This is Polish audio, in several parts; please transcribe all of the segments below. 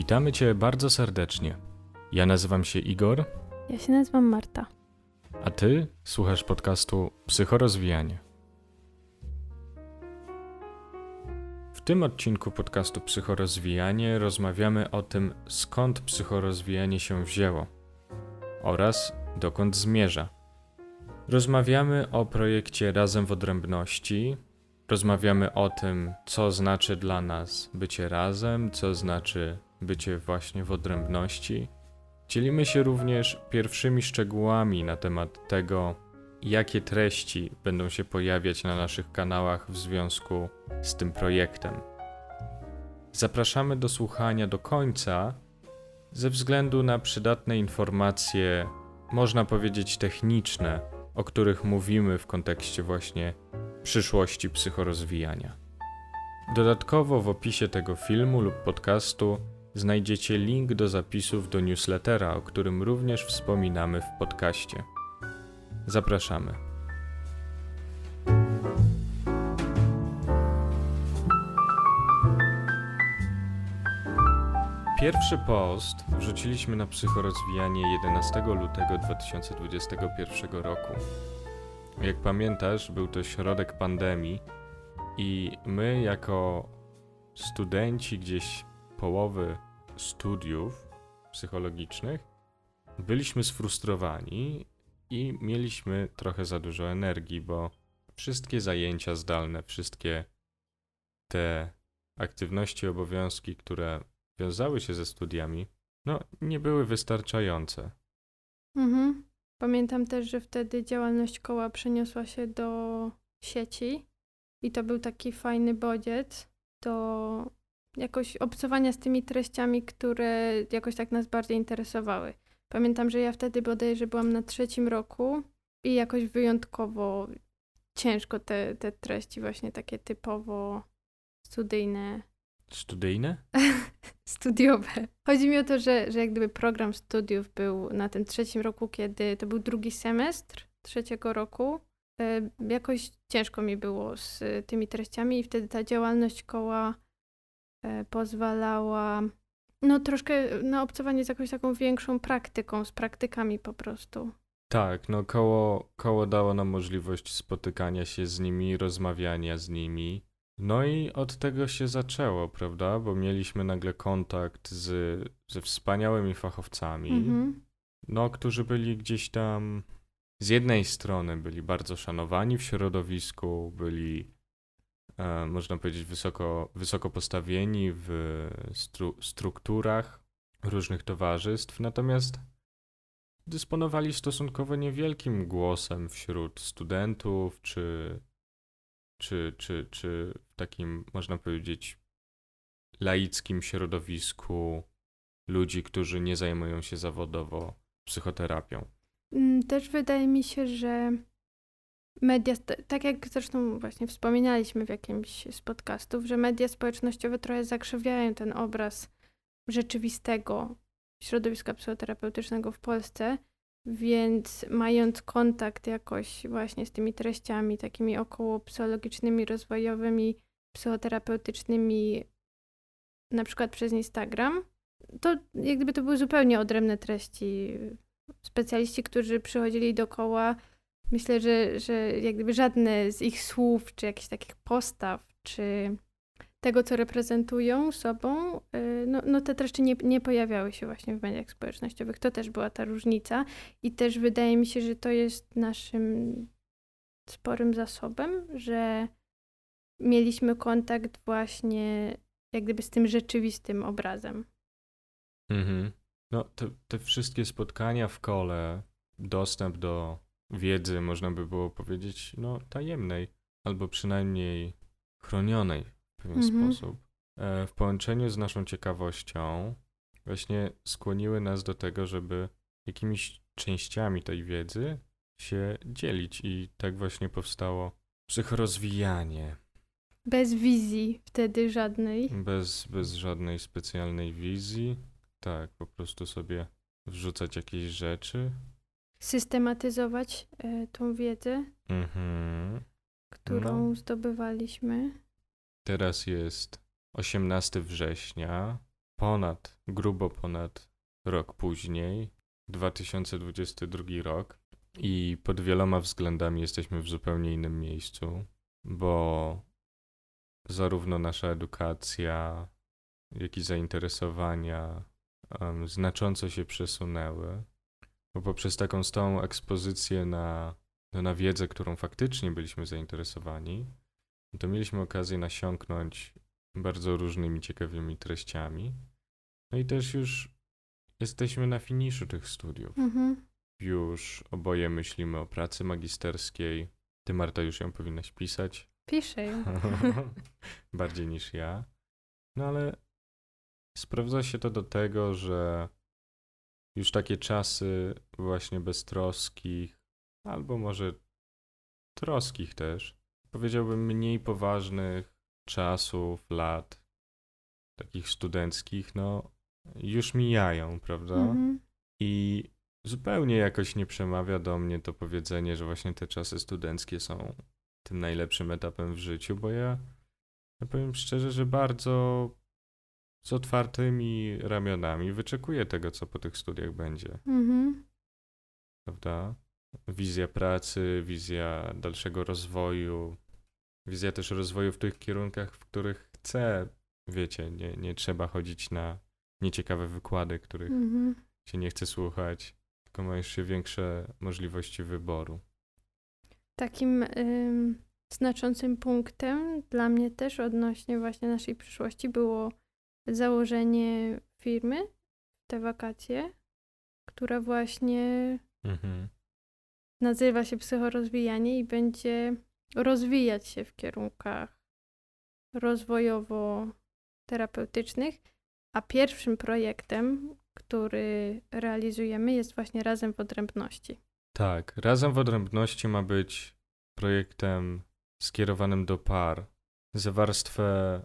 Witamy Cię bardzo serdecznie. Ja nazywam się Igor, Ja się nazywam Marta. a Ty słuchasz podcastu Psychorozwijanie. W tym odcinku podcastu Psychorozwijanie rozmawiamy o tym, skąd psychorozwijanie się wzięło oraz dokąd zmierza. Rozmawiamy o projekcie Razem w Odrębności. Rozmawiamy o tym, co znaczy dla nas bycie razem, co znaczy bycie właśnie w odrębności. Dzielimy się również pierwszymi szczegółami na temat tego, jakie treści będą się pojawiać na naszych kanałach w związku z tym projektem. Zapraszamy do słuchania do końca ze względu na przydatne informacje, można powiedzieć techniczne, o których mówimy w kontekście właśnie przyszłości psychorozwijania. Dodatkowo w opisie tego filmu lub podcastu znajdziecie link do zapisów do newslettera, o którym również wspominamy w podcaście. Zapraszamy. Pierwszy post wrzuciliśmy na psychorozwijanie 11 lutego 2021 roku. Jak pamiętasz, był to środek pandemii i my, jako studenci gdzieś połowy studiów psychologicznych, byliśmy sfrustrowani i mieliśmy trochę za dużo energii, bo wszystkie zajęcia zdalne, wszystkie te aktywności, obowiązki, które wiązały się ze studiami, no nie były wystarczające. Mhm. Pamiętam też, że wtedy działalność koła przeniosła się do sieci i to był taki fajny bodziec do jakoś obcowania z tymi treściami, które jakoś tak nas bardziej interesowały. Pamiętam, że ja wtedy bodajże byłam na trzecim roku i jakoś wyjątkowo ciężko te, te treści właśnie takie typowo studyjne Studyjne? studiowe. Chodzi mi o to, że, że jak gdyby program studiów był na tym trzecim roku, kiedy to był drugi semestr trzeciego roku. e, Jakoś ciężko mi było z tymi treściami i wtedy ta działalność koła pozwalała no troszkę na obcowanie z jakąś taką większą praktyką, z praktykami po prostu. Tak, no koło, koło dało nam możliwość spotykania się z nimi, rozmawiania z nimi. No i od tego się zaczęło, prawda? Bo mieliśmy nagle kontakt z, ze wspaniałymi fachowcami, Mhm. no, którzy byli gdzieś tam z jednej strony byli bardzo szanowani w środowisku, byli, e, można powiedzieć, wysoko, wysoko postawieni w stru, strukturach różnych towarzystw, natomiast dysponowali stosunkowo niewielkim głosem wśród studentów, czy, czy, czy, czy w takim, można powiedzieć, laickim środowisku ludzi, którzy nie zajmują się zawodowo psychoterapią. Mm, Też wydaje mi się, że media, tak jak zresztą właśnie wspominaliśmy w jakimś z podcastów, że media społecznościowe trochę zakrzywiają ten obraz rzeczywistego środowiska psychoterapeutycznego w Polsce, więc mając kontakt jakoś właśnie z tymi treściami takimi około psychologicznymi, rozwojowymi, psychoterapeutycznymi, na przykład przez Instagram, to jak gdyby to były zupełnie odrębne treści. Specjaliści, którzy przychodzili dookoła, myślę, że, że jak gdyby żadne z ich słów, czy jakichś takich postaw, czy tego, co reprezentują sobą, y, no, no te treści nie, nie pojawiały się właśnie w mediach społecznościowych. To też była ta różnica i też wydaje mi się, że to jest naszym sporym zasobem, że mieliśmy kontakt właśnie jak gdyby z tym rzeczywistym obrazem. Mhm. No, te, te wszystkie spotkania w kole, dostęp do wiedzy, można by było powiedzieć, no, tajemnej, albo przynajmniej chronionej w pewien Mhm. sposób, e, w połączeniu z naszą ciekawością, właśnie skłoniły nas do tego, żeby jakimiś częściami tej wiedzy się dzielić, i tak właśnie powstało psychorozwijanie. Bez wizji wtedy żadnej. Bez, bez żadnej specjalnej wizji. Tak, po prostu sobie wrzucać jakieś rzeczy. Systematyzować e, tą wiedzę, Mhm. którą No. zdobywaliśmy. Teraz jest 18 września. ponad, grubo ponad rok później, 2022 rok, i pod wieloma względami jesteśmy w zupełnie innym miejscu, bo zarówno nasza edukacja, jak i zainteresowania um, znacząco się przesunęły, bo poprzez taką stałą ekspozycję na, no, na wiedzę, którą faktycznie byliśmy zainteresowani, to mieliśmy okazję nasiąknąć bardzo różnymi ciekawymi treściami. No i też już jesteśmy na finiszu tych studiów. Mhm. Już oboje myślimy o pracy magisterskiej. Ty, Marta, już ją powinnaś pisać. Piszę ją. Bardziej niż ja. No ale sprawdza się to do tego, że już takie czasy właśnie beztroskich, albo może troskich też, powiedziałbym mniej poważnych czasów, lat, takich studenckich, no już mijają, prawda? Mhm. I zupełnie jakoś nie przemawia do mnie to powiedzenie, że właśnie te czasy studenckie są tym najlepszym etapem w życiu, bo ja, ja powiem szczerze, że bardzo z otwartymi ramionami wyczekuję tego, co po tych studiach będzie, Mhm. prawda? Wizja pracy, wizja dalszego rozwoju, wizja też rozwoju w tych kierunkach, w których chcę. Wiecie, nie, nie trzeba chodzić na nieciekawe wykłady, których Mhm. się nie chce słuchać, tylko ma jeszcze większe możliwości wyboru. Takim ym, znaczącym punktem dla mnie też odnośnie właśnie naszej przyszłości było założenie firmy te wakacje, która właśnie Mhm. nazywa się psychorozwijanie i będzie rozwijać się w kierunkach rozwojowo-terapeutycznych. A pierwszym projektem, który realizujemy, jest właśnie Razem w Odrębności. Tak, Razem w Odrębności ma być projektem skierowanym do par. Za warstwę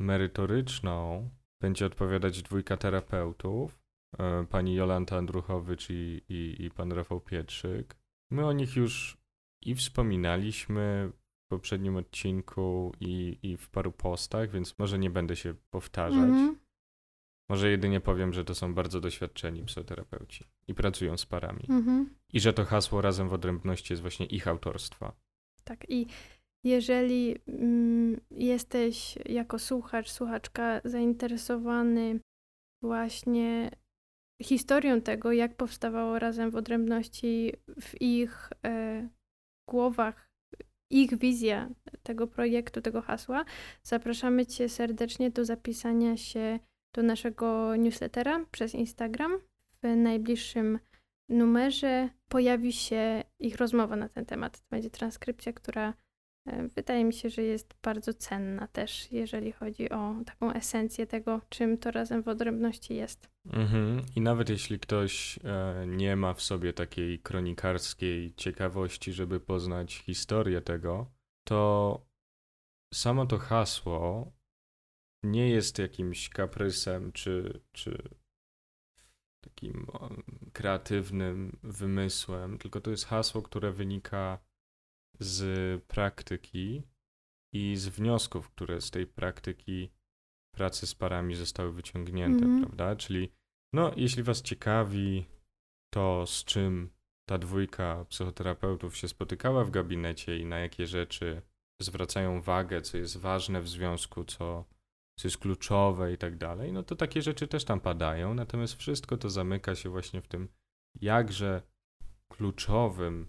merytoryczną będzie odpowiadać dwójka terapeutów, e, pani Jolanta Andruchowicz i, i, i pan Rafał Pietrzyk. My o nich już i wspominaliśmy w poprzednim odcinku i, i w paru postach, więc może nie będę się powtarzać. Mhm. Może jedynie powiem, że to są bardzo doświadczeni psychoterapeuci i pracują z parami. Mhm. I że to hasło razem w odrębności jest właśnie ich autorstwa. Tak, i jeżeli mm, jesteś jako słuchacz, słuchaczka zainteresowany właśnie historią tego, jak powstawało razem w odrębności w ich e, głowach, ich wizja tego projektu, tego hasła, zapraszamy Cię serdecznie do zapisania się do naszego newslettera przez Instagram. W najbliższym numerze pojawi się ich rozmowa na ten temat. To będzie transkrypcja, która wydaje mi się, że jest bardzo cenna też, jeżeli chodzi o taką esencję tego, czym to razem w odrębności jest. Mhm. I nawet jeśli ktoś e, nie ma w sobie takiej kronikarskiej ciekawości, żeby poznać historię tego, to samo to hasło nie jest jakimś kaprysem czy, czy takim kreatywnym wymysłem, tylko to jest hasło, które wynika z praktyki i z wniosków, które z tej praktyki pracy z parami zostały wyciągnięte, Mhm. prawda? Czyli, no, jeśli Was ciekawi to, z czym ta dwójka psychoterapeutów się spotykała w gabinecie i na jakie rzeczy zwracają wagę, co jest ważne w związku, co, co jest kluczowe i tak dalej, no to takie rzeczy też tam padają. Natomiast wszystko to zamyka się właśnie w tym jakże kluczowym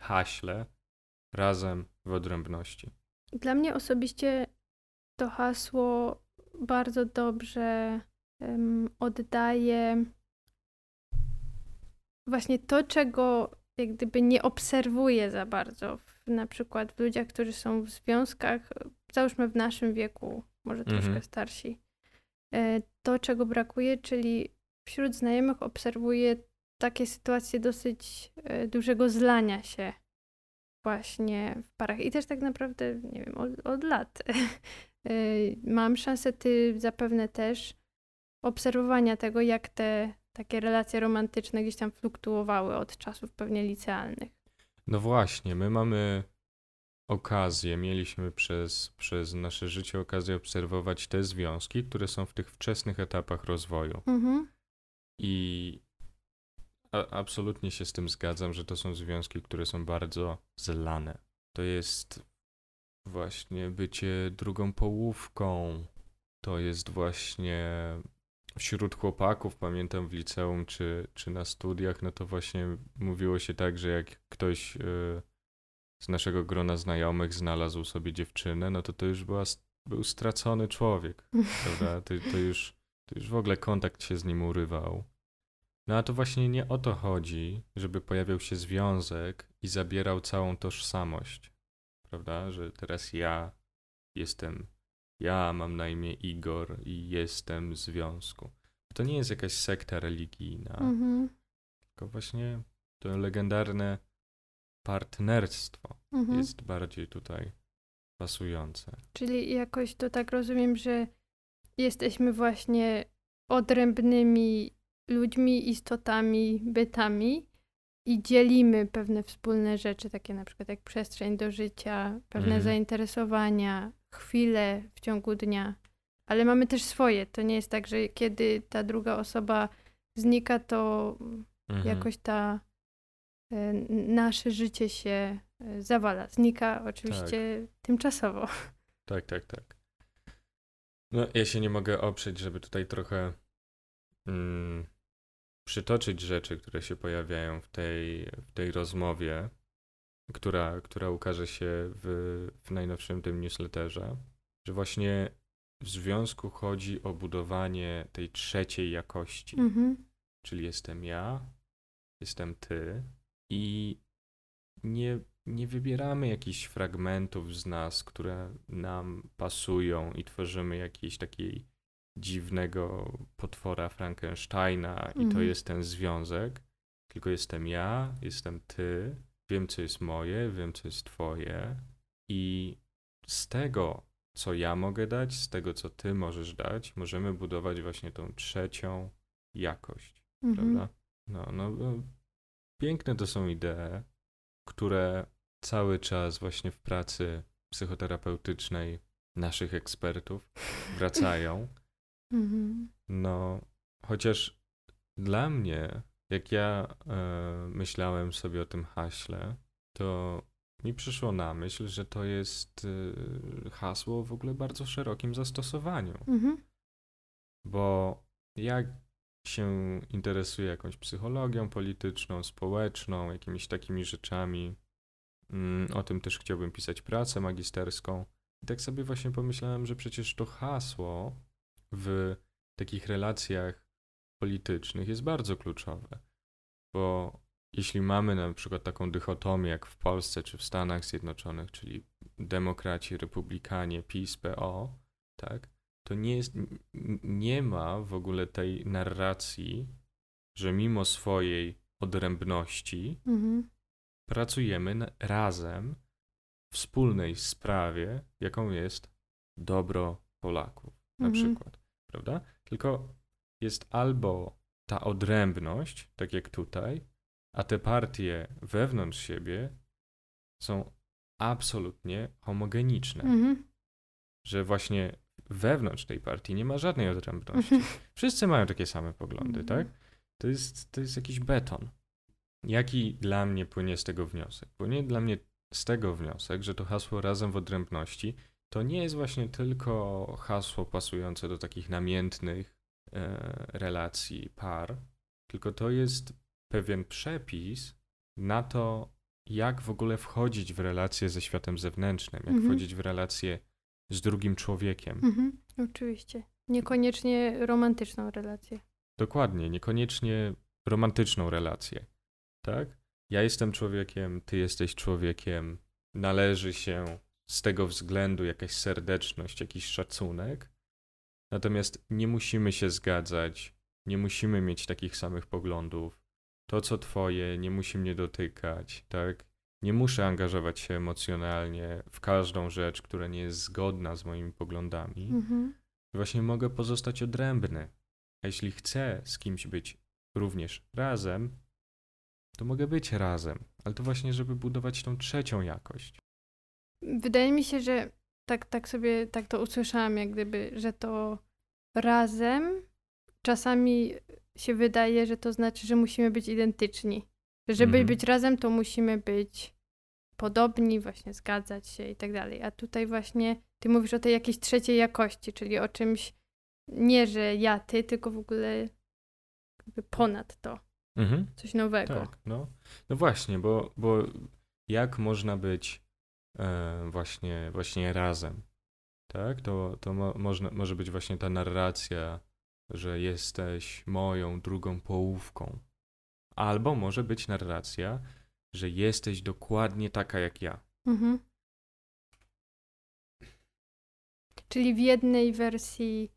haśle razem w odrębności. Dla mnie osobiście to hasło bardzo dobrze em, oddaje właśnie to, czego jak gdyby nie obserwuję za bardzo, w, na przykład w ludziach, którzy są w związkach, załóżmy w naszym wieku, może Mhm. troszkę starsi. E, To, czego brakuje, czyli wśród znajomych obserwuję takie sytuacje dosyć e, dużego zlania się właśnie w parach. I też tak naprawdę, nie wiem, od, od lat e, mam szansę, ty zapewne też, obserwowania tego, jak te takie relacje romantyczne gdzieś tam fluktuowały od czasów pewnie licealnych. No właśnie, my mamy okazję, mieliśmy przez, przez nasze życie okazję obserwować te związki, które są w tych wczesnych etapach rozwoju. Mhm. I a, absolutnie się z tym zgadzam, że to są związki, które są bardzo zlane. To jest właśnie bycie drugą połówką. To jest właśnie wśród chłopaków, pamiętam w liceum czy, czy na studiach, no to właśnie mówiło się tak, że jak ktoś y, z naszego grona znajomych znalazł sobie dziewczynę, no to to już była, był stracony człowiek, prawda? To, to, już, to już w ogóle kontakt się z nim urywał. No a to właśnie nie o to chodzi, żeby pojawiał się związek i zabierał całą tożsamość, prawda? Że teraz ja jestem, ja mam na imię Igor i jestem w związku. To nie jest jakaś sekta religijna, Mhm. tylko właśnie to legendarne partnerstwo Mhm. jest bardziej tutaj pasujące. Czyli jakoś to tak rozumiem, że jesteśmy właśnie odrębnymi ludźmi, istotami, bytami i dzielimy pewne wspólne rzeczy, takie na przykład jak przestrzeń do życia, pewne Mhm. zainteresowania, chwile w ciągu dnia. Ale mamy też swoje. To nie jest tak, że kiedy ta druga osoba znika, to Mhm. jakoś ta e, nasze życie się e, zawala. Znika oczywiście tymczasowo. Tak, tak, tak. No, ja się nie mogę oprzeć, żeby tutaj trochę mm, przytoczyć rzeczy, które się pojawiają w tej, w tej rozmowie, która, która ukaże się w, w najnowszym tym newsletterze, że właśnie w związku chodzi o budowanie tej trzeciej jakości, Mhm. czyli jestem ja, jestem ty i nie, nie wybieramy jakichś fragmentów z nas, które nam pasują i tworzymy jakiś takiej dziwnego potwora Frankensteina i to Mhm. jest ten związek, tylko jestem ja, jestem ty, wiem co jest moje, wiem co jest twoje i z tego, co ja mogę dać, z tego, co ty możesz dać, możemy budować właśnie tą trzecią jakość Mhm. prawda? No, no, no, piękne to są idee, które cały czas właśnie w pracy psychoterapeutycznej naszych ekspertów wracają. Mhm. No, chociaż dla mnie, jak ja e, myślałem sobie o tym haśle, to mi przyszło na myśl, że to jest e, hasło w ogóle bardzo szerokim zastosowaniu. Mhm. Bo jak się interesuję jakąś psychologią polityczną, społeczną, jakimiś takimi rzeczami, mm, o tym też chciałbym pisać pracę magisterską. I tak sobie właśnie pomyślałem, że przecież to hasło w takich relacjach politycznych jest bardzo kluczowe. Bo jeśli mamy na przykład taką dychotomię jak w Polsce czy w Stanach Zjednoczonych, czyli demokraci, republikanie, PiS, PO, tak, to nie jest, nie ma w ogóle tej narracji, że mimo swojej odrębności Mhm. pracujemy na, razem w wspólnej sprawie, jaką jest dobro Polaków, na Mhm. przykład, prawda? Tylko jest albo ta odrębność, tak jak tutaj, a te partie wewnątrz siebie są absolutnie homogeniczne Mhm. że właśnie wewnątrz tej partii nie ma żadnej odrębności. Wszyscy mają takie same poglądy, Mhm. tak? To jest, to jest jakiś beton. Jaki dla mnie płynie z tego wniosek? Płynie dla mnie z tego wniosek, że to hasło razem w odrębności to nie jest właśnie tylko hasło pasujące do takich namiętnych e, relacji par, tylko to jest pewien przepis na to, jak w ogóle wchodzić w relacje ze światem zewnętrznym, jak Mhm. wchodzić w relacje z drugim człowiekiem. Mhm. Oczywiście. Niekoniecznie romantyczną relację. Dokładnie, niekoniecznie romantyczną relację. Tak? Ja jestem człowiekiem, ty jesteś człowiekiem, należy się z tego względu jakaś serdeczność, jakiś szacunek. Natomiast nie musimy się zgadzać, nie musimy mieć takich samych poglądów. To, co twoje, nie musi mnie dotykać, tak? Nie muszę angażować się emocjonalnie w każdą rzecz, która nie jest zgodna z moimi poglądami. Mhm. Właśnie mogę pozostać odrębny. A jeśli chcę z kimś być również razem, to mogę być razem, ale to właśnie, żeby budować tą trzecią jakość. Wydaje mi się, że tak, tak sobie tak to usłyszałam, jak gdyby, że to razem czasami się wydaje, że to znaczy, że musimy być identyczni. Że żeby Mhm. być razem, to musimy być podobni, właśnie zgadzać się i tak dalej. A tutaj właśnie ty mówisz o tej jakiejś trzeciej jakości, czyli o czymś nie, że ja, ty, tylko w ogóle jakby ponad to, Mhm. coś nowego. Tak, no. No właśnie, bo, bo jak można być właśnie, właśnie razem, tak? To, to mo, można, może być właśnie ta narracja, że jesteś moją drugą połówką. Albo może być narracja, że jesteś dokładnie taka jak ja. Mhm. Czyli w jednej wersji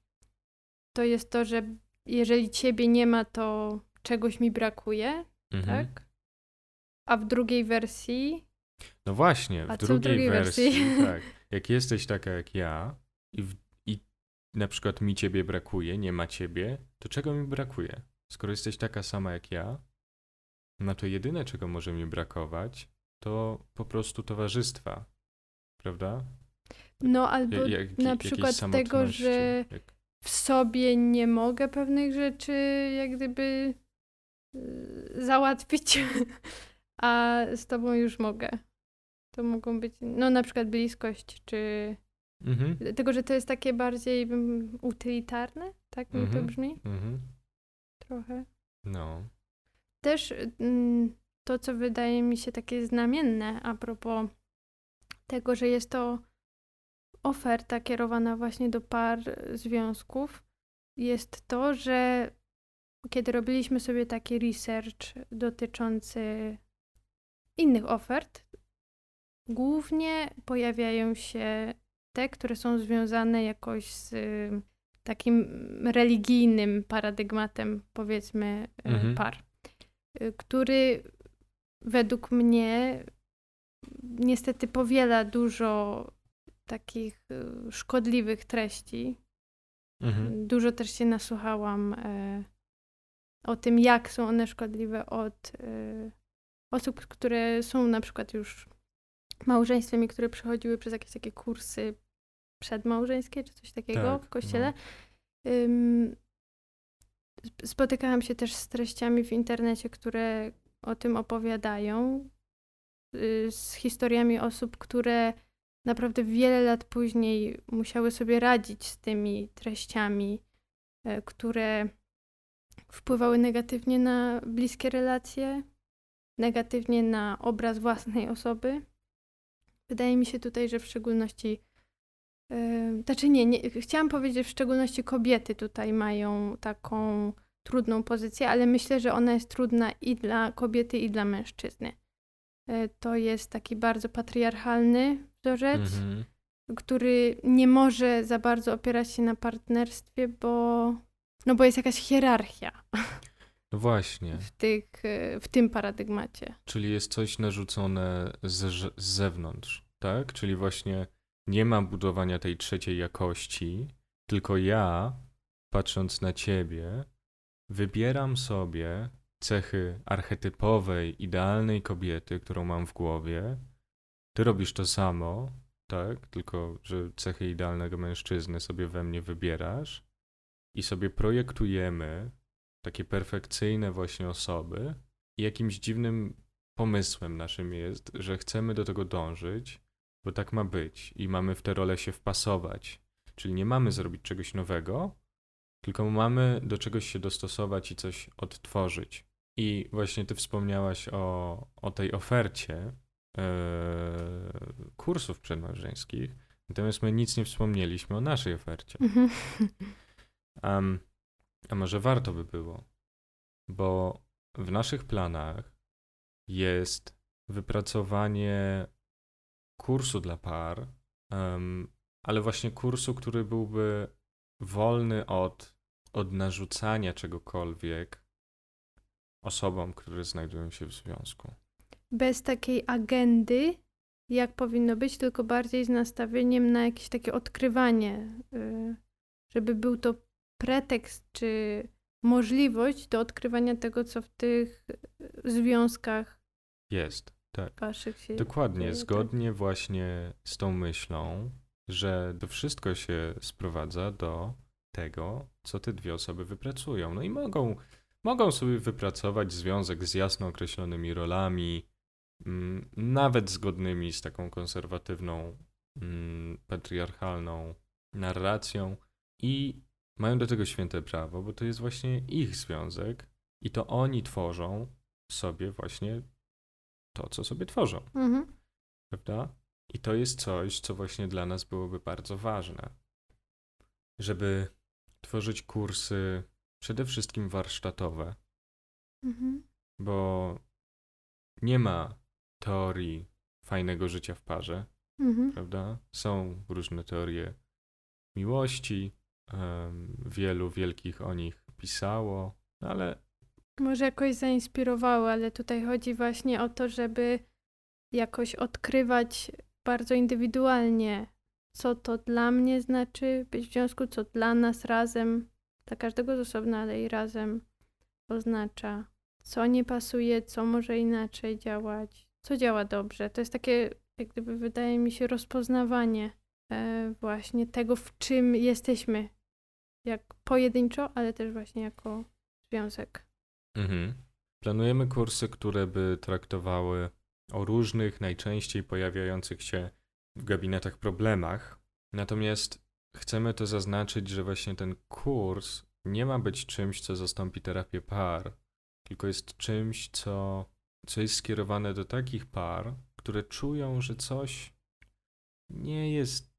to jest to, że jeżeli ciebie nie ma, to czegoś mi brakuje, Mhm. tak? A w drugiej wersji. No właśnie, w co w drugiej, drugiej wersji, wersji? tak, jak jesteś taka jak ja i, w, i na przykład mi ciebie brakuje, nie ma ciebie, to czego mi brakuje? Skoro jesteś taka sama jak ja, no to jedyne czego może mi brakować, to po prostu towarzystwa, prawda? No albo Ja- jak- na przykład tego, że jak- w sobie nie mogę pewnych rzeczy jak gdyby y, załatwić, a z tobą już mogę. To mogą być, no na przykład bliskość, czy Mhm, Tego, że to jest takie bardziej mm, utylitarne, tak mi to Mhm. brzmi mhm, trochę. no, Też mm, to, co wydaje mi się takie znamienne a propos tego, że jest to oferta kierowana właśnie do par związków, jest to, że kiedy robiliśmy sobie taki research dotyczący innych ofert, głównie pojawiają się te, które są związane jakoś z y, takim religijnym paradygmatem, powiedzmy, y, Mhm. par, y, który według mnie niestety powiela dużo takich szkodliwych treści. mhm, Dużo też się nasłuchałam e, o tym, jak są one szkodliwe od e, osób, które są na przykład już małżeństwem i które przechodziły przez jakieś takie kursy przedmałżeńskie czy coś takiego Tak, w kościele. Ym, sp- spotykałam się też z treściami w internecie, które o tym opowiadają, y, z historiami osób, które naprawdę wiele lat później musiały sobie radzić z tymi treściami, e, które wpływały negatywnie na bliskie relacje, negatywnie na obraz własnej osoby. Wydaje mi się tutaj, że w szczególności Yy, Znaczy nie, nie, chciałam powiedzieć, że w szczególności kobiety tutaj mają taką trudną pozycję, ale myślę, że ona jest trudna i dla kobiety, i dla mężczyzny. Yy, To jest taki bardzo patriarchalny wzorzec, mhm. który nie może za bardzo opierać się na partnerstwie, bo, no bo jest jakaś hierarchia No właśnie. w, tych, yy, w tym paradygmacie. Czyli jest coś narzucone z, z zewnątrz, tak? Czyli właśnie nie ma budowania tej trzeciej jakości, tylko ja, patrząc na ciebie, wybieram sobie cechy archetypowej, idealnej kobiety, którą mam w głowie. Ty robisz to samo, tak? Tylko, że cechy idealnego mężczyzny sobie we mnie wybierasz i sobie projektujemy takie perfekcyjne właśnie osoby i jakimś dziwnym pomysłem naszym jest, że chcemy do tego dążyć, bo tak ma być i mamy w tę rolę się wpasować. Czyli nie mamy zrobić czegoś nowego, tylko mamy do czegoś się dostosować i coś odtworzyć. I właśnie ty wspomniałaś o, o tej ofercie e, kursów przedmałżeńskich, natomiast my nic nie wspomnieliśmy o naszej ofercie. Mhm. A może warto by było, bo w naszych planach jest wypracowanie kursu dla par, em, ale właśnie kursu, który byłby wolny od, od narzucania czegokolwiek osobom, które znajdują się w związku. bez takiej agendy, jak powinno być, tylko bardziej z nastawieniem na jakieś takie odkrywanie, y, żeby był to pretekst czy możliwość do odkrywania tego, co w tych y, związkach Jest, Tak. waszych się Dokładnie, dzieje, tak? zgodnie właśnie z tą myślą, że to wszystko się sprowadza do tego, co te dwie osoby wypracują. No i mogą, mogą sobie wypracować związek z jasno określonymi rolami, mm, nawet zgodnymi z taką konserwatywną, mm, patriarchalną narracją i mają do tego święte prawo, bo to jest właśnie ich związek i to oni tworzą sobie właśnie to, co sobie tworzą Mhm. prawda? I to jest coś, co właśnie dla nas byłoby bardzo ważne. Żeby tworzyć kursy przede wszystkim warsztatowe, Mhm. bo nie ma teorii fajnego życia w parze, Mhm. prawda? Są różne teorie miłości, wielu wielkich o nich pisało, no ale Może jakoś zainspirowały, ale tutaj chodzi właśnie o to, żeby jakoś odkrywać bardzo indywidualnie, co to dla mnie znaczy być w związku, co dla nas razem, dla każdego z osobna, ale i razem oznacza, co nie pasuje, co może inaczej działać, co działa dobrze. To jest takie, jak gdyby wydaje mi się, rozpoznawanie e, właśnie tego, w czym jesteśmy, jak pojedynczo, ale też właśnie jako związek. Mhm. Planujemy kursy, które by traktowały o różnych, najczęściej pojawiających się w gabinetach problemach. Natomiast chcemy to zaznaczyć, że właśnie ten kurs nie ma być czymś, co zastąpi terapię par, tylko jest czymś, co, co jest skierowane do takich par, które czują, że coś nie jest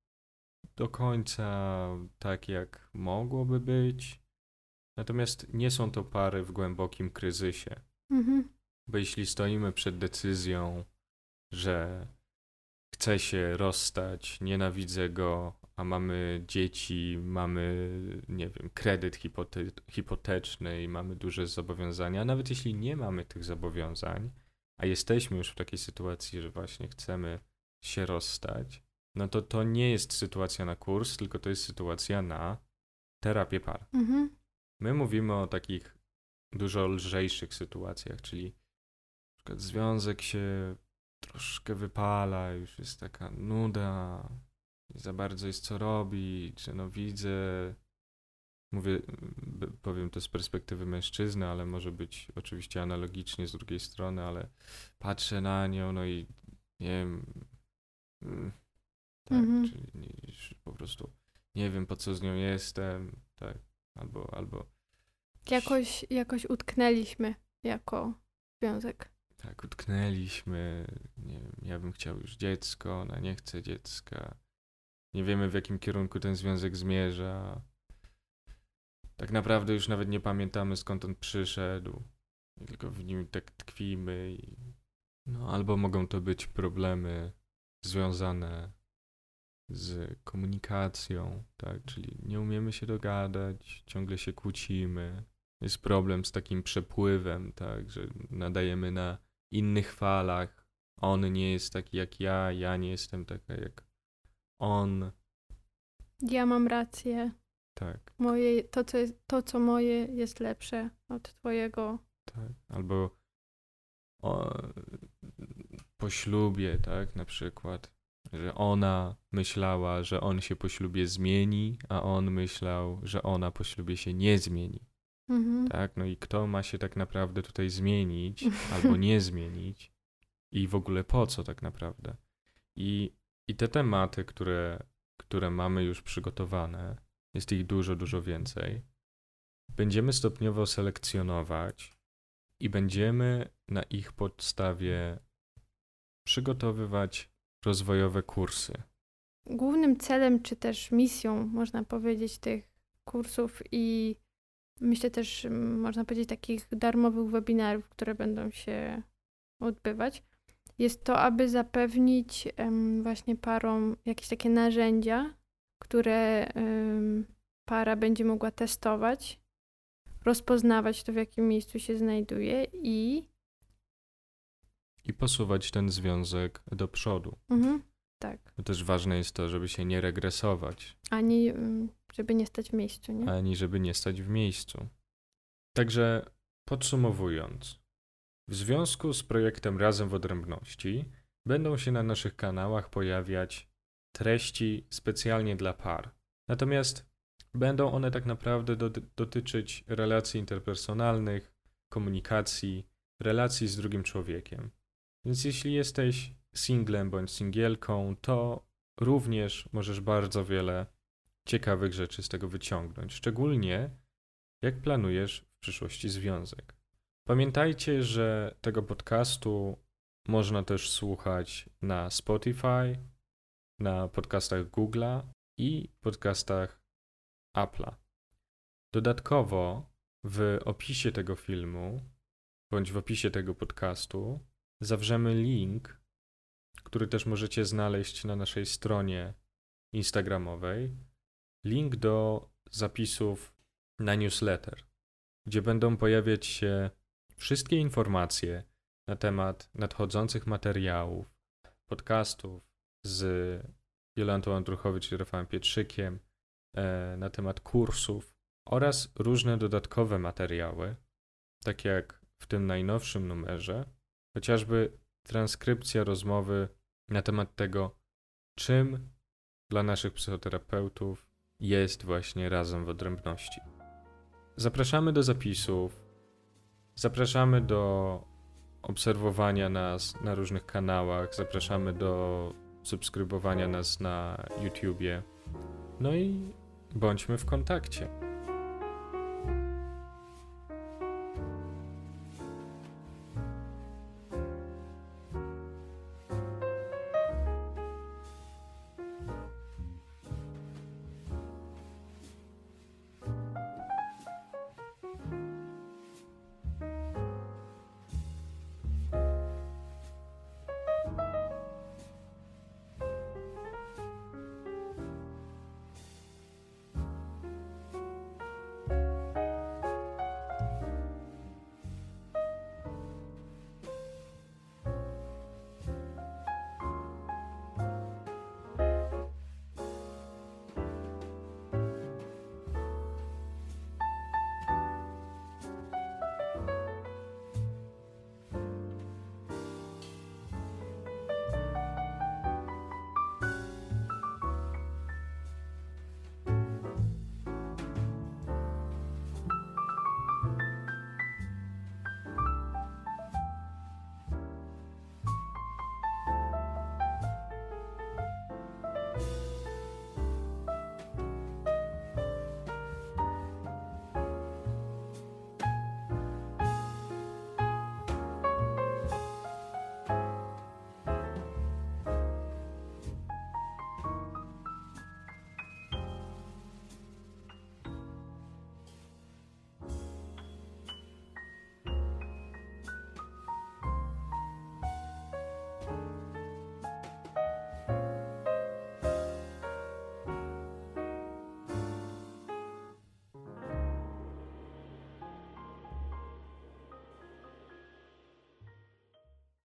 do końca tak, jak mogłoby być. Natomiast nie są to pary w głębokim kryzysie. Mhm. Bo jeśli stoimy przed decyzją, że chcę się rozstać, nienawidzę go, a mamy dzieci, mamy, nie wiem, kredyt hipote- hipoteczny i mamy duże zobowiązania, nawet jeśli nie mamy tych zobowiązań, a jesteśmy już w takiej sytuacji, że właśnie chcemy się rozstać, no to to nie jest sytuacja na kurs, tylko to jest sytuacja na terapię par. Mhm. My mówimy o takich dużo lżejszych sytuacjach, czyli na przykład związek się troszkę wypala, już jest taka nuda, nie za bardzo jest co robić, że no widzę, mówię, powiem to z perspektywy mężczyzny, ale może być oczywiście analogicznie z drugiej strony, ale patrzę na nią, no i nie wiem, mm, tak, Mhm. czyli po prostu nie wiem po co z nią jestem, tak, albo, albo Jakoś, jakoś utknęliśmy jako związek. Tak, utknęliśmy. Nie wiem, ja bym chciał już dziecko, ona nie chce dziecka. Nie wiemy, w jakim kierunku ten związek zmierza. Tak naprawdę już nawet nie pamiętamy, skąd on przyszedł. Tylko w nim tak tkwimy. I... No, albo mogą to być problemy związane z komunikacją, tak? Czyli nie umiemy się dogadać, ciągle się kłócimy. Jest problem z takim przepływem, tak? Że nadajemy na innych falach. On nie jest taki jak ja, ja nie jestem taka jak on. Ja mam rację. Tak, Moje, to, co jest, to, co moje, jest lepsze od twojego. tak. Albo o, po ślubie, tak, na przykład, że ona myślała, że on się po ślubie zmieni, a on myślał, że ona po ślubie się nie zmieni. Mhm. Tak, no i kto ma się tak naprawdę tutaj zmienić albo nie zmienić i w ogóle po co tak naprawdę. I, i te tematy, które, które mamy już przygotowane, jest ich dużo, dużo więcej, będziemy stopniowo selekcjonować i będziemy na ich podstawie przygotowywać rozwojowe kursy. Głównym celem, czy też misją, można powiedzieć, tych kursów i myślę też, można powiedzieć, takich darmowych webinarów, które będą się odbywać, jest to, aby zapewnić właśnie parom jakieś takie narzędzia, które para będzie mogła testować, rozpoznawać to, w jakim miejscu się znajduje i I posuwać ten związek do przodu. mhm, tak, Bo też ważne jest to, żeby się nie regresować. ani em, żeby nie stać w miejscu, nie? ani żeby nie stać w miejscu. Także podsumowując, W związku z projektem Razem w Odrębności będą się na naszych kanałach pojawiać treści specjalnie dla par. Natomiast będą one tak naprawdę doty- dotyczyć relacji interpersonalnych, komunikacji, relacji z drugim człowiekiem. Więc jeśli jesteś singlem bądź singielką, to również możesz bardzo wiele ciekawych rzeczy z tego wyciągnąć, szczególnie jak planujesz w przyszłości związek. Pamiętajcie, że tego podcastu można też słuchać na Spotify, na podcastach Google'a i podcastach Apple'a. Dodatkowo w opisie tego filmu bądź w opisie tego podcastu zawrzemy link, który też możecie znaleźć na naszej stronie Instagramowej. Link do zapisów na newsletter, gdzie będą pojawiać się wszystkie informacje na temat nadchodzących materiałów, podcastów z Jolantą Andruchowicz i Rafałem Pietrzykiem, e, na temat kursów oraz różne dodatkowe materiały, tak jak w tym najnowszym numerze, chociażby transkrypcja rozmowy na temat tego, czym dla naszych psychoterapeutów jest właśnie razem w odrębności. Zapraszamy do zapisów, zapraszamy do obserwowania nas na różnych kanałach, zapraszamy do subskrybowania nas na YouTubie. No i bądźmy w kontakcie.